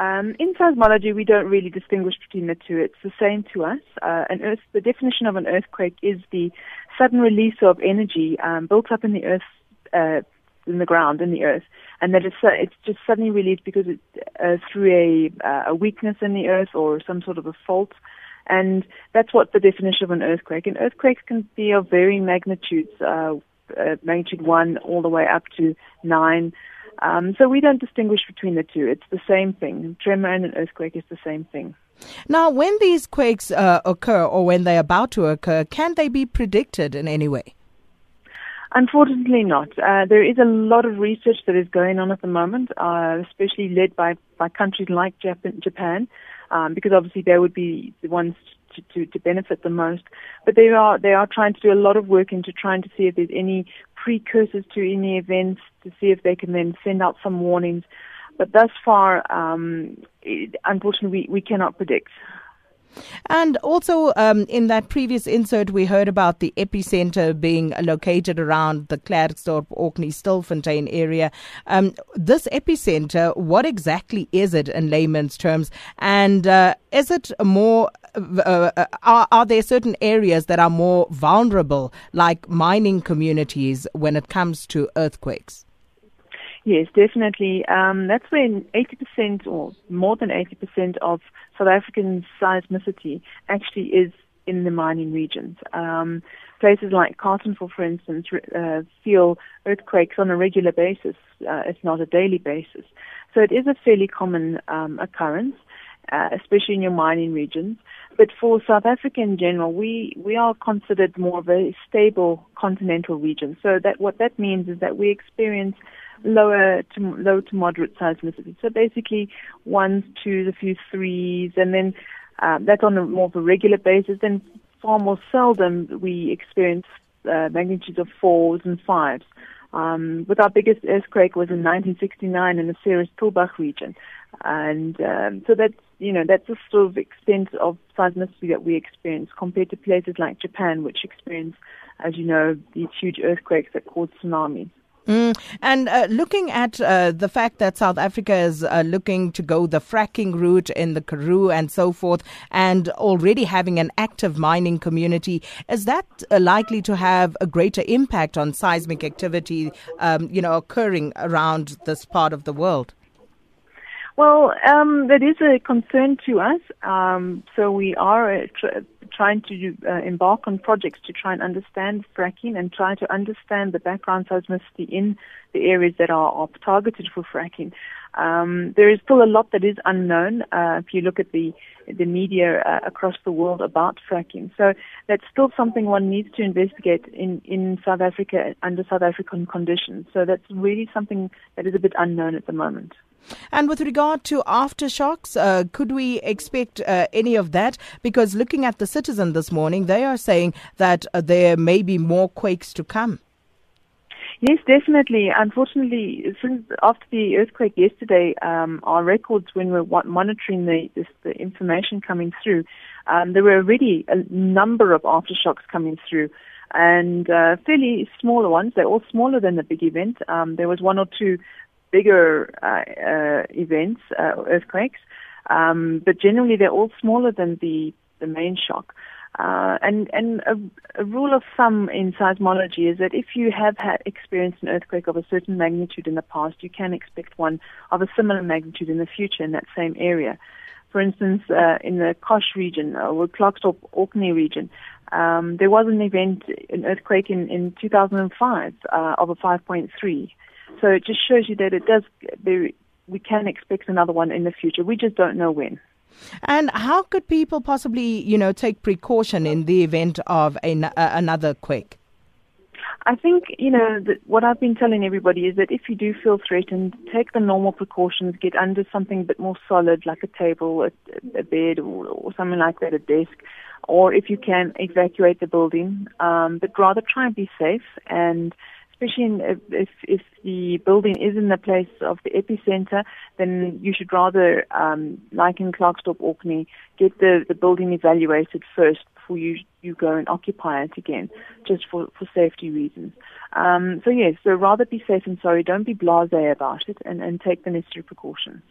Um, in seismology, we don't really distinguish between the two. It's the same to us. Uh, an earth, the definition of an earthquake is the sudden release of energy um, built up in the earth, uh, in the ground, in the earth, and that it's, uh, it's just suddenly released because it, uh, through a, uh, a weakness in the earth or some sort of a fault. And that's what the definition of an earthquake. And earthquakes can be of varying magnitudes, magnitude one all the way up to nine. Um, so we don't distinguish between the two. It's the same thing. Tremor and an earthquake is the same thing. Now, when these quakes uh, occur or when they're about to occur, can they be predicted in any way? Unfortunately not. Uh, there is a lot of research that is going on at the moment, uh, especially led by, by countries like Japan, Japan um, because obviously they would be the ones to, to, to benefit the most. But they are they are trying to do a lot of work into trying to see if there's any precursors to any events to see if they can then send out some warnings. But thus far, um, it, unfortunately, we, we cannot predict. And also, um, in that previous insert, we heard about the epicenter being located around the Klerksdorp, Orkney, Stilfontein area. Um, this epicenter, what exactly is it in layman's terms? And uh, is it more, uh, uh, are, are there certain areas that are more vulnerable, like mining communities, when it comes to earthquakes? Yes, definitely. Um, that's when 80% or more than 80% of South African seismicity actually is in the mining regions. Um, places like Carletonville, for instance, uh, feel earthquakes on a regular basis, uh, if not a daily basis. So it is a fairly common um, occurrence, uh, especially in your mining regions. But for South Africa in general, we, we are considered more of a stable continental region. So that what that means is that we experience lower to low to moderate seismicity. So basically ones, twos, a few threes, and then uh, that's on a more of a regular basis. Then far more seldom we experience uh, magnitudes of fours and fives. Um, but our biggest earthquake was in 1969 in the Ceres-Tulbagh region, and um, so that's you know that's the sort of extent of seismicity that we experience compared to places like Japan, which experience, as you know, these huge earthquakes that cause tsunamis. Mm. And uh, looking at uh, the fact that South Africa is uh, looking to go the fracking route in the Karoo and so forth, and already having an active mining community, is that uh, likely to have a greater impact on seismic activity, um, you know, occurring around this part of the world? Well, um, that is a concern to us. Um, so we are uh, tr- trying to uh, embark on projects to try and understand fracking and try to understand the background seismicity in the areas that are, are targeted for fracking. Um, there is still a lot that is unknown uh, if you look at the the media uh, across the world about fracking. So that's still something one needs to investigate in, in South Africa under South African conditions. So that's really something that is a bit unknown at the moment. And with regard to aftershocks, uh, could we expect uh, any of that? Because looking at the citizen this morning, they are saying that uh, there may be more quakes to come. Yes, definitely. Unfortunately, since after the earthquake yesterday, um, our records when we were monitoring the, the information coming through, um, there were already a number of aftershocks coming through, and uh, fairly smaller ones. They're all smaller than the big event. Um, there was one or two bigger uh, uh, events, uh, earthquakes, um, but generally they're all smaller than the the main shock. Uh, and and a, a, rule of thumb in seismology is that if you have had experienced an earthquake of a certain magnitude in the past, you can expect one of a similar magnitude in the future in that same area. For instance, uh, in the Kosh region uh, or Klerksdorp Orkney region, um, there was an event, an earthquake in, in 2005 uh, of a 5.3. So it just shows you that it does. There, we can expect another one in the future. We just don't know when. And how could people possibly, you know, take precaution in the event of a, uh, another quake? I think, you know, what I've been telling everybody is that if you do feel threatened, take the normal precautions, get under something a bit more solid, like a table, a, a bed, or, or, something like that, a desk, or if you can, evacuate the building. Um, but rather try and be safe and especially in, if, if the building is in the place of the epicenter, then you should rather, um, like in Klerksdorp, Orkney, get the, the building evaluated first before you, you go and occupy it again, just for, for safety reasons. Um, so yes, so rather be safe and sorry. Don't be blasé about it and, and take the necessary precautions.